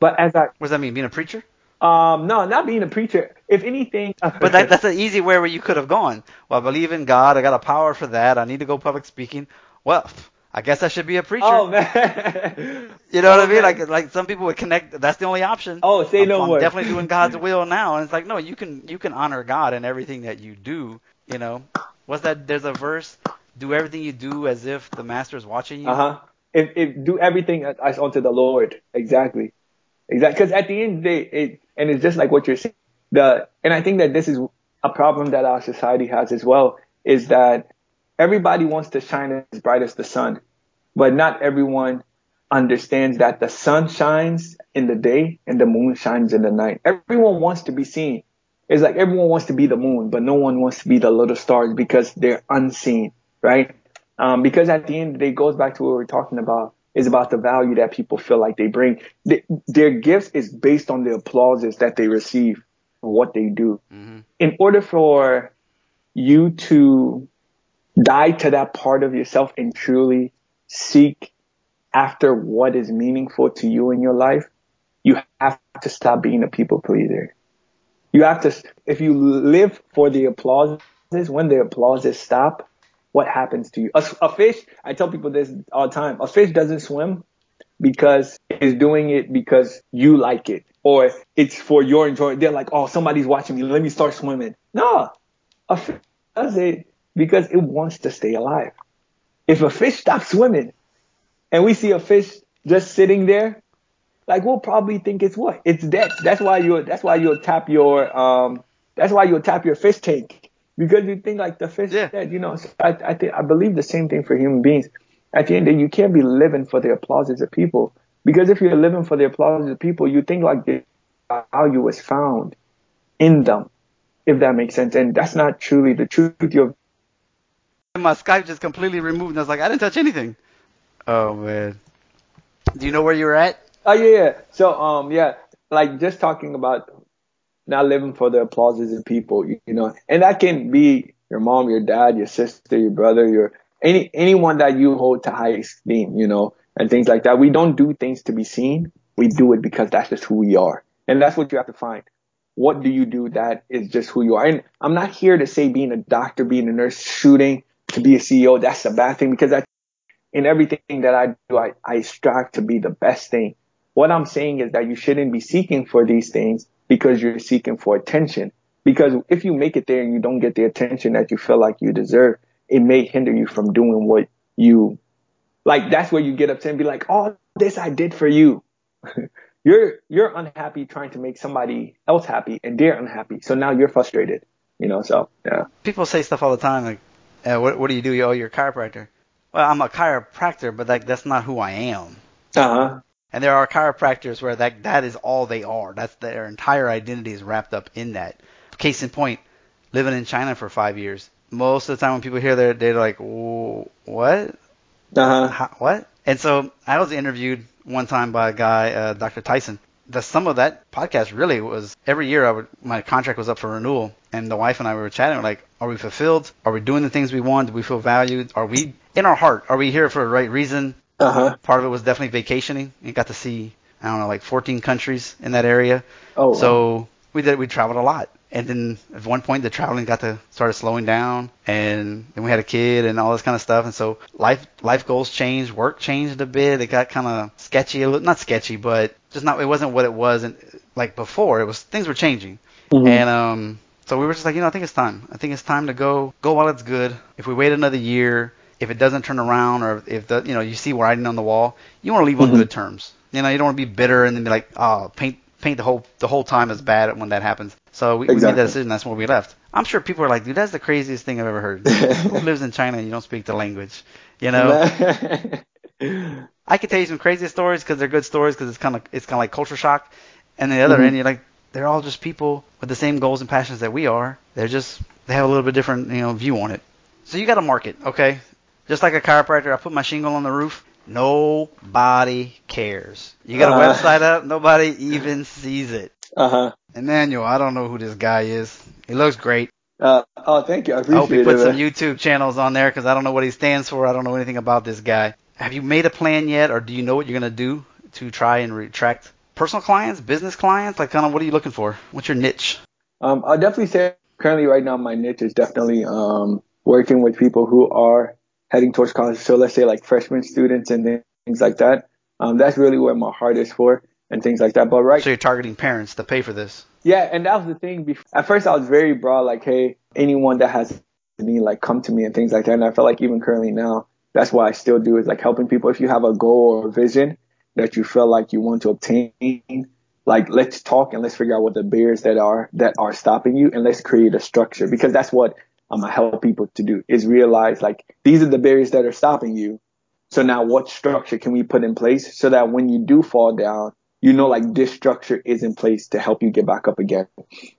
Speaker 3: But as I,
Speaker 1: what does that mean? Being a preacher?
Speaker 3: um, no, not being a preacher. If anything,
Speaker 1: But that, that's an easy way where you could have gone. Well, I believe in God. I got a power for that. I need to go public speaking. Well, I guess I should be a preacher.
Speaker 3: oh man,
Speaker 1: You know what
Speaker 3: Oh,
Speaker 1: I mean?
Speaker 3: man.
Speaker 1: Like like some people would connect. That's the only option.
Speaker 3: Oh, say
Speaker 1: I'm,
Speaker 3: no
Speaker 1: I'm
Speaker 3: more.
Speaker 1: definitely doing God's will now, and it's like no, you can you can honor God in everything that you do. You know, what's that? There's a verse. Do everything you do as if the master is watching you.
Speaker 3: Uh huh. If if do everything as as unto the Lord. Exactly. Exactly. Because at the end of the day, it and it's just like what you're saying. The and I think that this is a problem that our society has as well is that everybody wants to shine as bright as the sun, but not everyone understands that the sun shines in the day and the moon shines in the night. Everyone wants to be seen. It's like everyone wants to be the moon, but no one wants to be the little stars because they're unseen, right? Um, because at the end of the day, it goes back to what we're talking about is about the value that people feel like they bring. Th- their gifts is based on the applauses that they receive for what they do.
Speaker 1: hmm
Speaker 3: In order for you to die to that part of yourself and truly seek after what is meaningful to you in your life, you have to stop being a people pleaser. You have to, if you live for the applauses, when the applauses stop, what happens to you? A, a fish, I tell people this all the time, a fish doesn't swim because it's doing it because you like it or it's for your enjoyment. They're like, oh, somebody's watching me. Let me start swimming. No, a fish does it because it wants to stay alive. If a fish stops swimming and we see a fish just sitting there, like we'll probably think it's what? It's dead. That's why you that's why you'll tap your um that's why you'll tap your fish tank. Because you think like the fish
Speaker 1: Yeah.
Speaker 3: is dead, you know. So I I think I believe the same thing for human beings. At the end of the day, you can't be living for the applauses of people. Because if you're living for the applauses of people, you think like the value is found in them, if that makes sense. And that's not truly the truth. You're
Speaker 1: And my Skype just completely removed, and I was like, I didn't touch anything.
Speaker 2: Oh man. Do you know where you were at?
Speaker 3: Oh yeah, yeah. So um yeah, like just talking about not living for the applauses of people, you, you know, and that can be your mom, your dad, your sister, your brother, your any anyone that you hold to high esteem, you know, and things like that. We don't do things to be seen. We do it because that's just who we are. And that's what you have to find. What do you do that is just who you are? And I'm not here to say being a doctor, being a nurse, shooting to be a CEO, that's a bad thing because I, in everything that I do, I, I strive to be the best thing. What I'm saying is that you shouldn't be seeking for these things because you're seeking for attention. Because if you make it there and you don't get the attention that you feel like you deserve, it may hinder you from doing what you like. That's where you get upset and be like, "Oh, this I did for you." you're you're unhappy trying to make somebody else happy, and they're unhappy. So now you're frustrated. You know. So yeah.
Speaker 2: People say stuff all the time like, uh, "What what do you do? Oh, you're a chiropractor." Well, I'm a chiropractor, but like that's not who I am.
Speaker 3: Uh huh.
Speaker 2: And there are chiropractors where that that is all they are. That's their entire identity is wrapped up in that. Case in point, living in China for five years. Most of the time when people hear that, they're like, "What?
Speaker 3: Uh-huh.
Speaker 2: what?" And so I was interviewed one time by a guy, uh, Dr. Tyson. The sum of that podcast really was every year I would my contract was up for renewal, and the wife and I we were chatting. We're like, "Are we fulfilled? Are we doing the things we want? Do we feel valued? Are we in our heart? Are we here for the right reason?
Speaker 3: Uh-huh.
Speaker 2: Part of it was definitely vacationing. You got to see I don't know like 14 countries in that area.
Speaker 3: Oh.
Speaker 2: So
Speaker 3: wow.
Speaker 2: we did we traveled a lot. And then at one point the traveling got to started slowing down and then we had a kid and all this kind of stuff and so life life goals changed, work changed a bit. It got kind of sketchy, a little, not sketchy, but just not it wasn't what it was and like before. It was things were changing.
Speaker 3: Mm-hmm.
Speaker 2: And um so we were just like, you know, I think it's time. I think it's time to go go while it's good. If we wait another year, if it doesn't turn around or if the you know you see writing on the wall, you want to leave
Speaker 3: mm-hmm.
Speaker 2: on good terms. You know, you don't want to be bitter and then be like, oh, paint paint the whole the whole time is bad when that happens. So we,
Speaker 3: exactly.
Speaker 2: we made that decision. That's where we left. I'm sure people are like, dude, that's the craziest thing I've ever heard. Who lives in China and you don't speak the language? You know. I could tell you some crazy stories because they're good stories because it's kind of it's kind of like culture shock. And the other
Speaker 3: mm-hmm.
Speaker 2: end, you're like, they're all just people with the same goals and passions that we are. They're just they have a little bit different you know view on it. So you got to market, okay? Just like a chiropractor, I put my shingle on the roof. Nobody cares. You got a uh, website up, nobody even sees it.
Speaker 3: Uh huh.
Speaker 2: Emmanuel, I don't know who this guy is. He looks great.
Speaker 3: Uh, oh, thank you. I appreciate it. I
Speaker 2: hope he put
Speaker 3: it,
Speaker 2: some YouTube channels on there because I don't know what he stands for. I don't know anything about this guy. Have you made a plan yet, or do you know what you're gonna do to try and attract personal clients, business clients? Like, kind of, what are you looking for? What's your niche?
Speaker 3: Um, I'll definitely say currently right now my niche is definitely um working with people who are heading towards college. So let's say like freshman students and things like that. Um, that's really where my heart is for and things like that. But right.
Speaker 2: So you're targeting parents to pay for this.
Speaker 3: Yeah, and that was the thing. At first, I was very broad, like, hey, anyone that has need, like, come to me and things like that. And I felt like even currently now, that's what I still do is like helping people. If you have a goal or a vision that you feel like you want to obtain, like let's talk and let's figure out what the barriers that are that are stopping you, and let's create a structure because that's what I'm gonna help people to do is realize like these are the barriers that are stopping you. So now what structure can we put in place so that when you do fall down, you know like this structure is in place to help you get back up again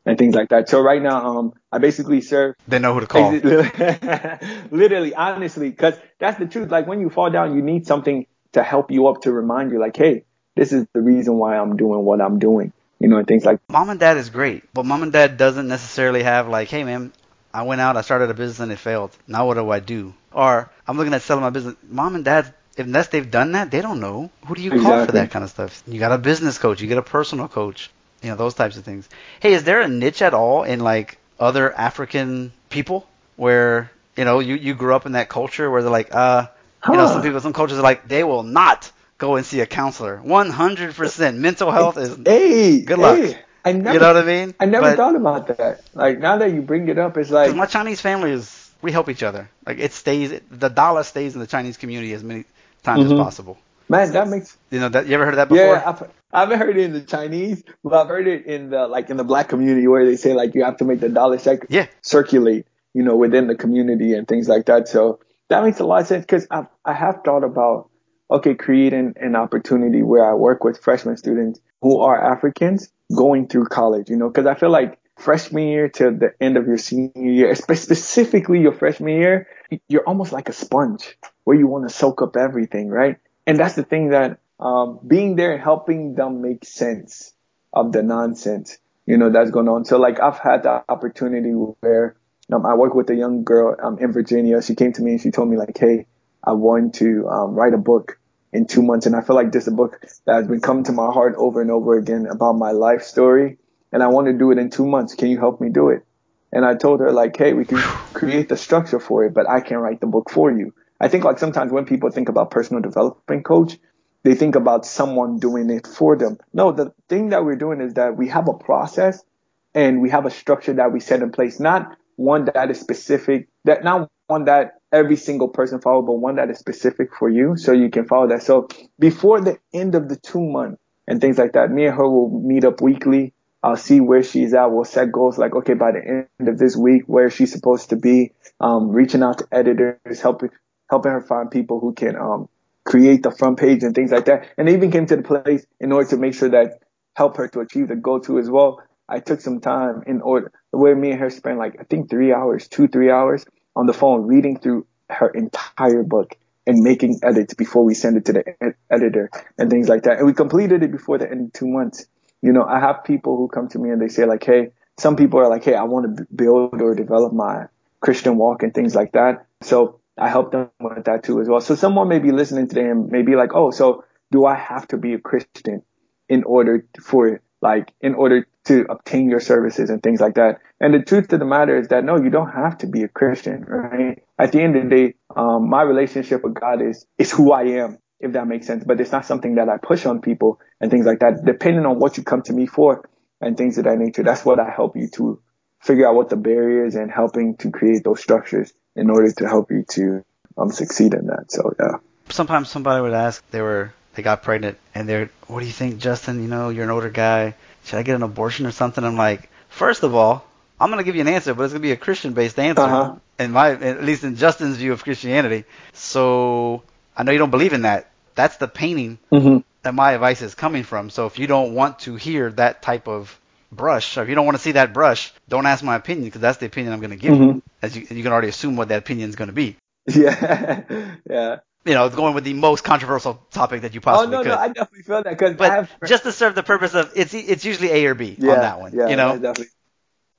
Speaker 3: and things like that. So right now, um, I basically serve.
Speaker 2: They know who to call.
Speaker 3: Literally, honestly, because that's the truth. Like when you fall down, you need something to help you up to remind you, like, hey, this is the reason why I'm doing what I'm doing. You know, and things like.
Speaker 2: Mom and dad is great, but mom and dad doesn't necessarily have like, hey man, I went out, I started a business and it failed. Now what do I do? Or I'm looking at selling my business. Mom and dad unless they've done that, they don't know. Who do you
Speaker 3: exactly.
Speaker 2: call for that kind of stuff? You got a business coach, you get a personal coach, you know, those types of things. Hey, is there a niche at all in like other African people where, you know, you, you grew up in that culture where they're like, uh, huh. you know, some people, some cultures are like, they will not go and see a counselor. 100%. Mental health is
Speaker 3: hey,
Speaker 2: good luck.
Speaker 3: Hey. I never,
Speaker 2: you know what I mean?
Speaker 3: I never but, thought about that. Like now that you bring it up, it's like
Speaker 2: my Chinese family is we help each other. Like it stays, the dollar stays in the Chinese community as many times mm-hmm. as possible.
Speaker 3: Man, that makes
Speaker 2: you know that you ever heard that before?
Speaker 3: Yeah, I've, I haven't heard it in the Chinese, but I've heard it in the like in the black community where they say like you have to make the dollar circ-
Speaker 2: yeah.
Speaker 3: circulate, you know, within the community and things like that. So that makes a lot of sense because I I have thought about okay creating an opportunity where I work with freshman students who are Africans going through college, you know, because I feel like freshman year to the end of your senior year, specifically your freshman year, you're almost like a sponge. where you want to soak up everything, right? And that's the thing that um, being there and helping them make sense of the nonsense, you know, that's going on. So like I've had the opportunity where um, I work with a young girl um, in Virginia. She came to me and she told me like, hey, I want to um, write a book in two months. And I feel like this is a book that has been coming to my heart over and over again about my life story. And I want to do it in two months. Can you help me do it? And I told her like, hey, we can create the structure for it, but I can write the book for you. I think like sometimes when people think about personal development coach, they think about someone doing it for them. No, the thing that we're doing is that we have a process and we have a structure that we set in place, not one that is specific, that not one that every single person follow, but one that is specific for you so you can follow that. So before the end of the two month and things like that, me and her will meet up weekly. I'll see where she's at. We'll set goals like, okay, by the end of this week, where she's supposed to be, um, reaching out to editors, helping, helping her find people who can, um, create the front page and things like that. And even came to the place in order to make sure that help her to achieve the goal too as well. I took some time in order where me and her spent like, I think three hours, two, three hours on the phone reading through her entire book and making edits before we send it to the ed- editor and things like that. And we completed it before the end of two months. You know, I have people who come to me and they say like, Hey, some people are like, Hey, I want to build or develop my Christian walk and things like that. So I help them with that too as well. So someone may be listening today and may be like, Oh, so do I have to be a Christian in order for like in order to obtain your services and things like that. And the truth of the matter is that no, you don't have to be a Christian, right? At the end of the day, um, my relationship with God is is who I am, if that makes sense. But it's not something that I push on people and things like that. Depending on what you come to me for and things of that nature, that's what I help you to figure out what the barriers and helping to create those structures in order to help you to um, succeed in that. So yeah.
Speaker 2: Sometimes somebody would ask, they were they got pregnant and they're, what do you think, Justin? You know, you're an older guy. Should I get an abortion or something? I'm like, first of all, I'm gonna give you an answer, but it's gonna be a Christian-based answer,
Speaker 3: Uh-huh.
Speaker 2: in my, at least in Justin's view of Christianity. So I know you don't believe in that. That's the painting
Speaker 3: Mm-hmm.
Speaker 2: that my advice is coming from. So if you don't want to hear that type of brush, or if you don't want to see that brush, don't ask my opinion because that's the opinion I'm going to give you.
Speaker 3: Mhm.
Speaker 2: As you, you can already assume what that opinion is going to be.
Speaker 3: Yeah. yeah.
Speaker 2: You know, going with the most controversial topic that you
Speaker 3: Oh
Speaker 2: possibly
Speaker 3: no,
Speaker 2: could.
Speaker 3: no, no, I definitely feel that because
Speaker 2: but
Speaker 3: have
Speaker 2: just to serve the purpose of it's it's usually A or B
Speaker 3: yeah,
Speaker 2: on that one.
Speaker 3: Yeah,
Speaker 2: you know,
Speaker 3: definitely.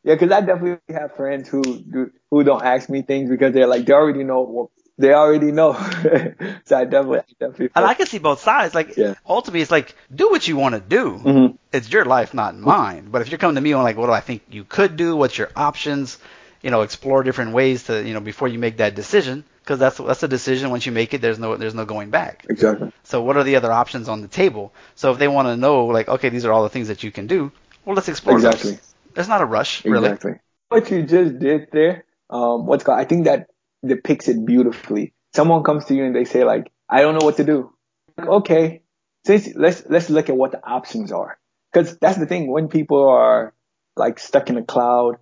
Speaker 3: Yeah, because I definitely have friends who do, who don't ask me things because they're like they already know what they already know. so I definitely, I definitely.
Speaker 2: and I can see both sides. Like
Speaker 3: Yeah.
Speaker 2: ultimately, it's like do what you want to do.
Speaker 3: Mhm.
Speaker 2: It's your life, not mine. But if you're coming to me on like, what do I think you could do? What's your options? You know, explore different ways to you know before you make that decision because that's that's a decision. Once you make it, there's no there's no going back.
Speaker 3: Exactly.
Speaker 2: So what are the other options on the table? So if they want to know like, okay, these are all the things that you can do. Well, let's explore
Speaker 3: Exactly.
Speaker 2: those. There's not a rush, really.
Speaker 3: Exactly. What you just did there, um, what's called, I think that depicts it beautifully. Someone comes to you and they say like, I don't know what to do. Like, okay, since let's let's look at what the options are, because that's the thing. When people are like stuck in a cloud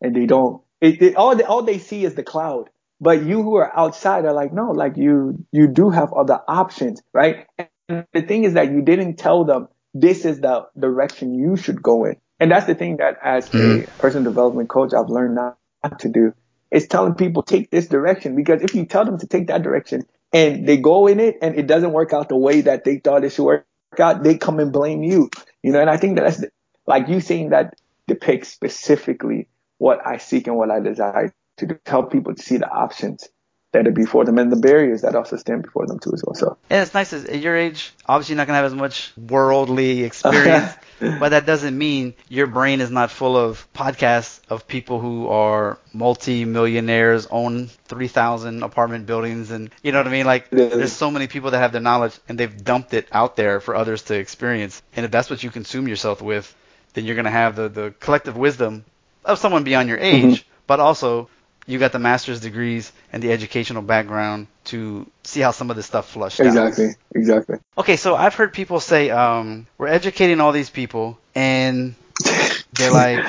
Speaker 3: and they don't, it, it, all they, all they see is the cloud. But you who are outside are like, no, like you you do have other options, right? And the thing is that you didn't tell them this is the direction you should go in. And that's the thing that as a mm-hmm. personal development coach, I've learned not, not to do is telling people take this direction because if you tell them to take that direction and they go in it and it doesn't work out the way that they thought it should work out, they come and blame you. You know, and I think that that's the, like you saying that depicts specifically what I seek and what I desire to help people to see the options that are before them and the barriers that also stand before them too as well. So
Speaker 2: Yeah, it's nice at your age. Obviously, you're not gonna have as much worldly experience, but that doesn't mean your brain is not full of podcasts of people who are multi-millionaires, own 3,000 apartment buildings, and you know what I mean. Like,
Speaker 3: Yeah.
Speaker 2: there's so many people that have the knowledge and they've dumped it out there for others to experience. And if that's what you consume yourself with, then you're gonna have the the collective wisdom of someone beyond your mm-hmm. age, but also you got the master's degrees and the educational background to see how some of this stuff flushed out.
Speaker 3: exactly, exactly.
Speaker 2: Okay, so I've heard people say, um, we're educating all these people, and they're like,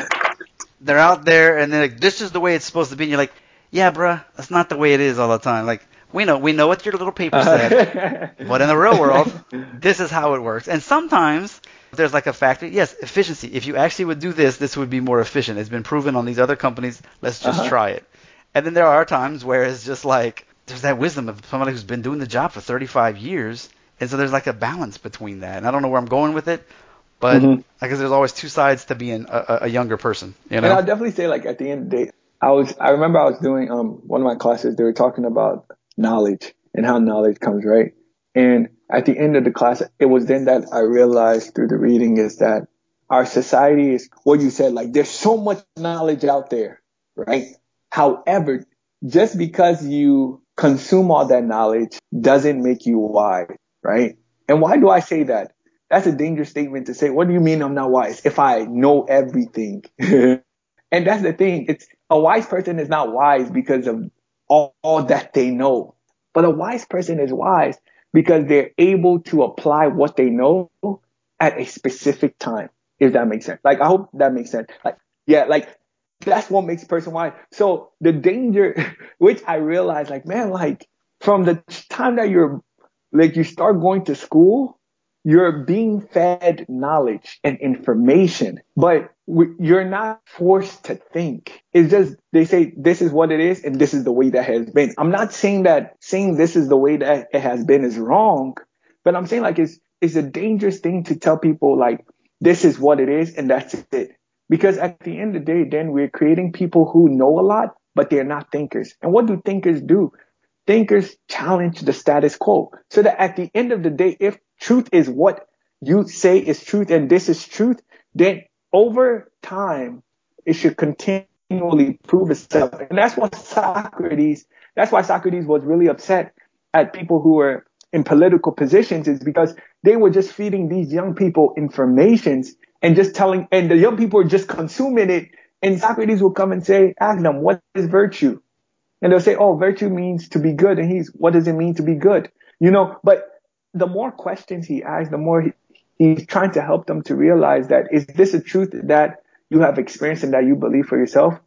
Speaker 2: they're out there, and they're like, this is the way it's supposed to be. And you're like, yeah, bruh, that's not the way it is all the time. Like, we know, we know what your little paper said, but in the real world, this is how it works. And sometimes there's like a factor, yes, efficiency. If you actually would do this, this would be more efficient. It's been proven on these other companies. Let's just
Speaker 3: Uh-huh.
Speaker 2: try it. And then there are times where it's just like, there's that wisdom of somebody who's been doing the job for 35 years, and so there's like a balance between that. And I don't know where I'm going with it, but
Speaker 3: Mhm.
Speaker 2: I guess there's always two sides to being a, a, a younger person. You
Speaker 3: And I'll definitely say like at the end of the day, I was I remember I was doing um one of my classes, they were talking about knowledge and how knowledge comes, right? And at the end of the class, it was then that I realized through the reading is that our society is what you said, like there's so much knowledge out there, right? However, just because you consume all that knowledge doesn't make you wise, right? And why do I say that? That's a dangerous statement to say. What do you mean I'm not wise? If I know everything. and that's the thing. It's a wise person is not wise because of all, all that they know. But a wise person is wise because they're able to apply what they know at a specific time. If that makes sense. Like I hope that makes sense. Like yeah, like that's what makes a person wise. So the danger, which I realized, like man, like from the time that you're like you start going to school, you're being fed knowledge and information, but you're not forced to think. It's just, they say this is what it is and this is the way that has been. I'm not saying that saying this is the way that it has been is wrong, but I'm saying like it's, it's a dangerous thing to tell people like this is what it is and that's it. Because at the end of the day, then we're creating people who know a lot, but they're not thinkers. And what do thinkers do? thinkers challenge the status quo so that at the end of the day, if truth is what you say is truth and this is truth, then over time, it should continually prove itself. And that's why Socrates, that's why Socrates was really upset at people who were in political positions is because they were just feeding these young people informations and just telling, and the young people are just consuming it. And Socrates will come and say, ask them, what is virtue? And they'll say, oh, virtue means to be good. And he's, what does it mean to be good? You know, but the more questions he asks, the more he, he's trying to help them to realize that is this a truth that you have experienced and that you believe for yourself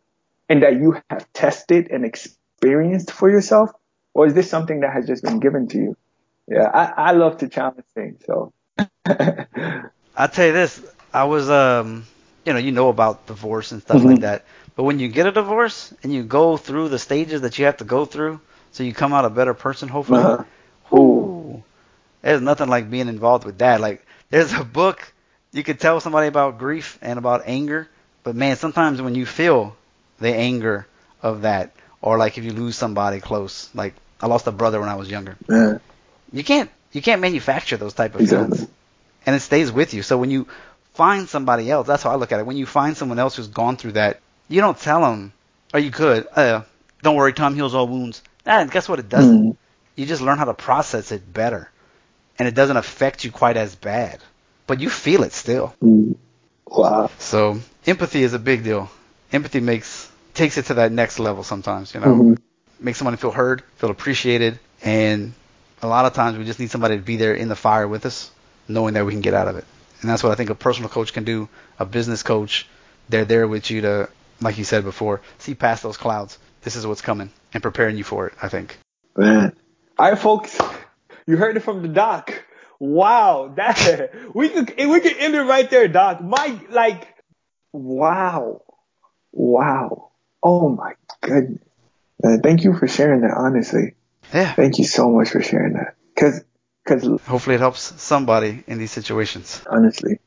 Speaker 3: and that you have tested and experienced for yourself? Or is this something that has just been given to you? Yeah, I, I love to challenge things. So
Speaker 2: I'll tell you this. I was, um, you know, you know about divorce and stuff like
Speaker 3: Mhm.
Speaker 2: that. But when you get a divorce and you go through the stages that you have to go through, so you come out a better person, hopefully.
Speaker 3: Uh-huh.
Speaker 2: Ooh, there's nothing like being involved with that. Like, there's a book you could tell somebody about grief and about anger, but man, sometimes when you feel the anger of that, or like if you lose somebody close, like I lost a brother when I was younger,
Speaker 3: yeah,
Speaker 2: you can't you can't manufacture those type of
Speaker 3: Exactly.
Speaker 2: feelings, and it stays with you. So when you find somebody else, that's how I look at it. When you find someone else who's gone through that, you don't tell them, or you could, uh, don't worry, time heals all wounds. Ah, guess what? It doesn't.
Speaker 3: Mhm.
Speaker 2: You just learn how to process it better, and it doesn't affect you quite as bad, but you feel it still.
Speaker 3: Mm. Wow.
Speaker 2: So empathy is a big deal. Empathy makes takes it to that next level sometimes. You know,
Speaker 3: Mhm.
Speaker 2: makes someone feel heard, feel appreciated, and a lot of times we just need somebody to be there in the fire with us, knowing that we can get out of it. And that's what I think a personal coach can do. A business coach, they're there with you to, like you said before, see past those clouds. This is what's coming, and preparing you for it. I think.
Speaker 3: Man. All right, folks. You heard it from the doc. Wow, that we could we could end it right there, doc. My like, wow, wow. Oh my goodness. Man, thank you for sharing that. Honestly,
Speaker 2: Yeah.
Speaker 3: thank you so much for sharing that. Cause, cause
Speaker 2: Hopefully, it helps somebody in these situations.
Speaker 3: honestly,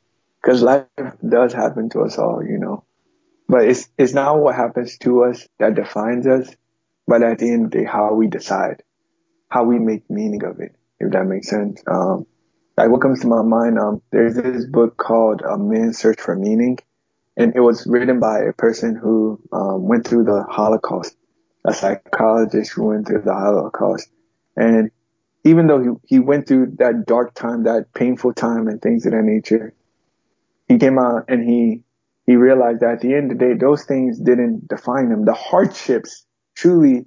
Speaker 3: cause life does happen to us all, you know. But it's it's not what happens to us that defines us, but at the end of the day, how we decide, how we make meaning of it, if that makes sense. Um, like what comes to my mind, um, there's this book called A Man's Search for Meaning, and it was written by a person who um, went through the Holocaust, a psychologist who went through the Holocaust, and even though he, he went through that dark time, that painful time, and things of that nature, he came out and he he realized that at the end of the day, those things didn't define him. The hardships truly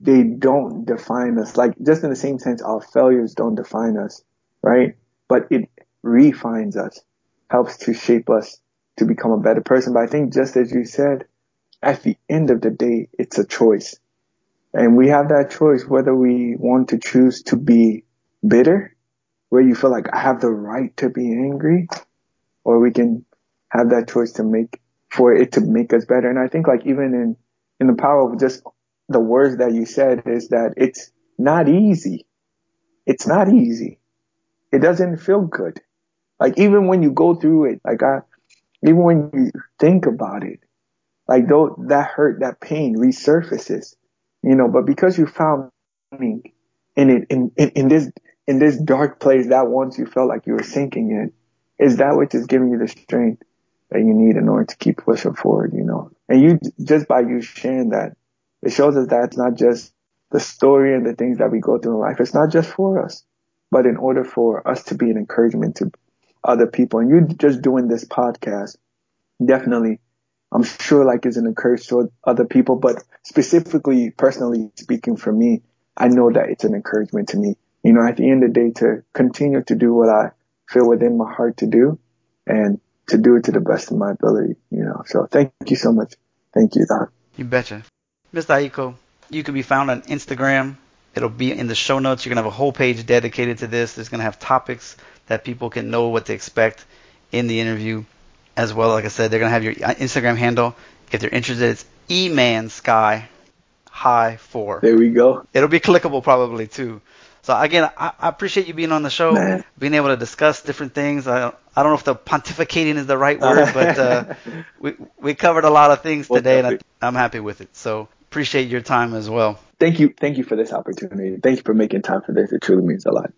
Speaker 3: they don't define us. Like just in the same sense, our failures don't define us, right? But it refines us, helps to shape us to become a better person. But I think just as you said, at the end of the day, it's a choice. And we have that choice whether we want to choose to be bitter, where you feel like I have the right to be angry, or we can have that choice to make for it to make us better. And I think like even in, in the power of just the words that you said is that it's, not easy. It's not easy. It doesn't feel good. Like even when you go through it, like I, even when you think about it, like though that hurt, that pain resurfaces, you know, but because you found meaning in it, in, in, in this, in this dark place that once you felt like you were sinking in, is that which is giving you the strength that you need in order to keep pushing forward, you know? And you, just by you sharing that, it shows us that it's not just the story and the things that we go through in life. It's not just for us, but in order for us to be an encouragement to other people. And you just doing this podcast, definitely, I'm sure like is an encouragement to other people, but specifically, personally speaking for me, I know that it's an encouragement to me. You know, at the end of the day, to continue to do what I feel within my heart to do and to do it to the best of my ability, you know. So thank you so much. Thank you, Doc.
Speaker 1: You betcha. Mr. Ayiku, you can be found on Instagram. It'll be in the show notes. You're going to have a whole page dedicated to this. There's going to have topics that people can know what to expect in the interview. As well, like I said, they're going to have your Instagram handle. If they're interested, it's E-Man Sky High 4.
Speaker 3: There we go.
Speaker 1: It'll be clickable probably too. So again, I, I appreciate you being on the show,
Speaker 3: Man.
Speaker 1: being able to discuss different things. I, I don't know if the pontificating is the right word, but uh, we we covered a lot of things
Speaker 3: Well,
Speaker 1: today, and I. I'm happy with it. So appreciate your time as well.
Speaker 3: Thank you. Thank you for this opportunity. Thank you for making time for this. It truly means a lot.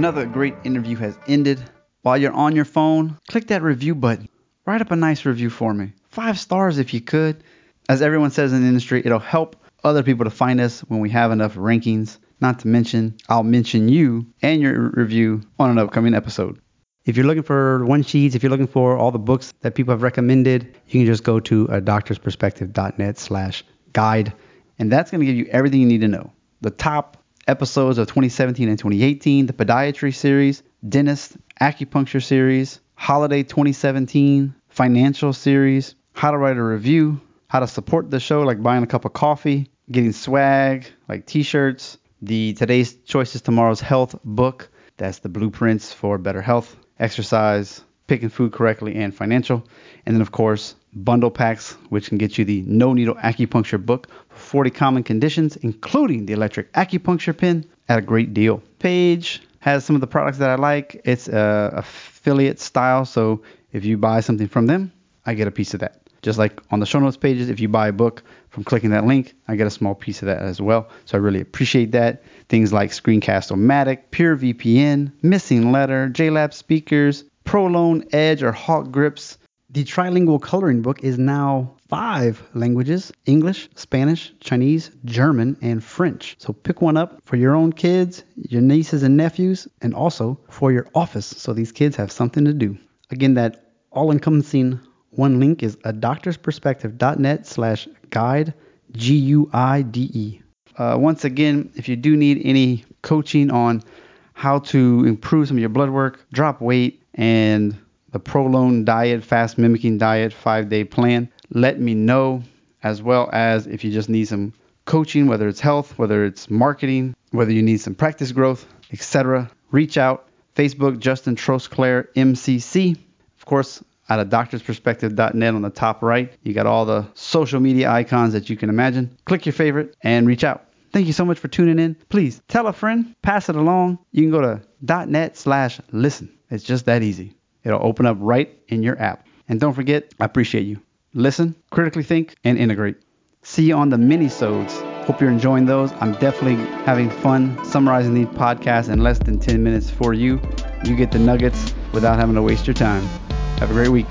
Speaker 2: Another great interview has ended. While you're on your phone, click that review button. Write up a nice review for me. Five stars if you could. As everyone says in the industry, it'll help other people to find us when we have enough rankings. Not to mention, I'll mention you and your review on an upcoming episode. If you're looking for one sheets, if you're looking for all the books that people have recommended, you can just go to uh, a doctorsperspective.net slash guide. And that's going to give you everything you need to know. The top episodes of 2017 and 2018, the podiatry series, dentist, acupuncture series, holiday 2017, financial series, how to write a review, how to support the show like buying a cup of coffee, getting swag like t-shirts, the Today's Choices Tomorrow's Health book, that's the blueprints for better health, exercise, picking food correctly, and financial. And then, of course, bundle packs, which can get you the no needle acupuncture book for 40 common conditions, including the electric acupuncture pin at a great deal. Page has some of the products that I like. It's a affiliate style, so if you buy something from them, I get a piece of that. Just like on the show notes pages, if you buy a book from clicking that link, I get a small piece of that as well. So I really appreciate that. Things like Screencast-O-Matic, Pure VPN, Missinglettr, JLab speakers, Prolone Edge or Hawk grips. The trilingual coloring book is now five languages English, Spanish, Chinese, German, and French. So pick one up for your own kids, your nieces and nephews, and also for your office so these kids have something to do. Again, that all encompassing one link is a doctorsperspective.net slash guide, G U I D E. Uh, once again, if you do need any coaching on how to improve some of your blood work, drop weight, and the ProLon diet, fast mimicking diet, five day plan, let me know. As well as if you just need some coaching, whether it's health, whether it's marketing, whether you need some practice growth, etc. Reach out. Facebook, Justin Trosclair, MCC. Of course, at a doctorsperspective.net on the top right, you got all the social media icons that you can imagine. Click your favorite and reach out. Thank you so much for tuning in. Please tell a friend, pass it along. You can go to .net slash listen. It's just that easy. It'll open up right in your app. And don't forget, I appreciate you. Listen, critically think, and integrate. See you on the mini-sodes. Hope you're enjoying those. I'm definitely having fun summarizing these podcasts in less than 10 minutes for you. You get the nuggets without having to waste your time. Have a great week.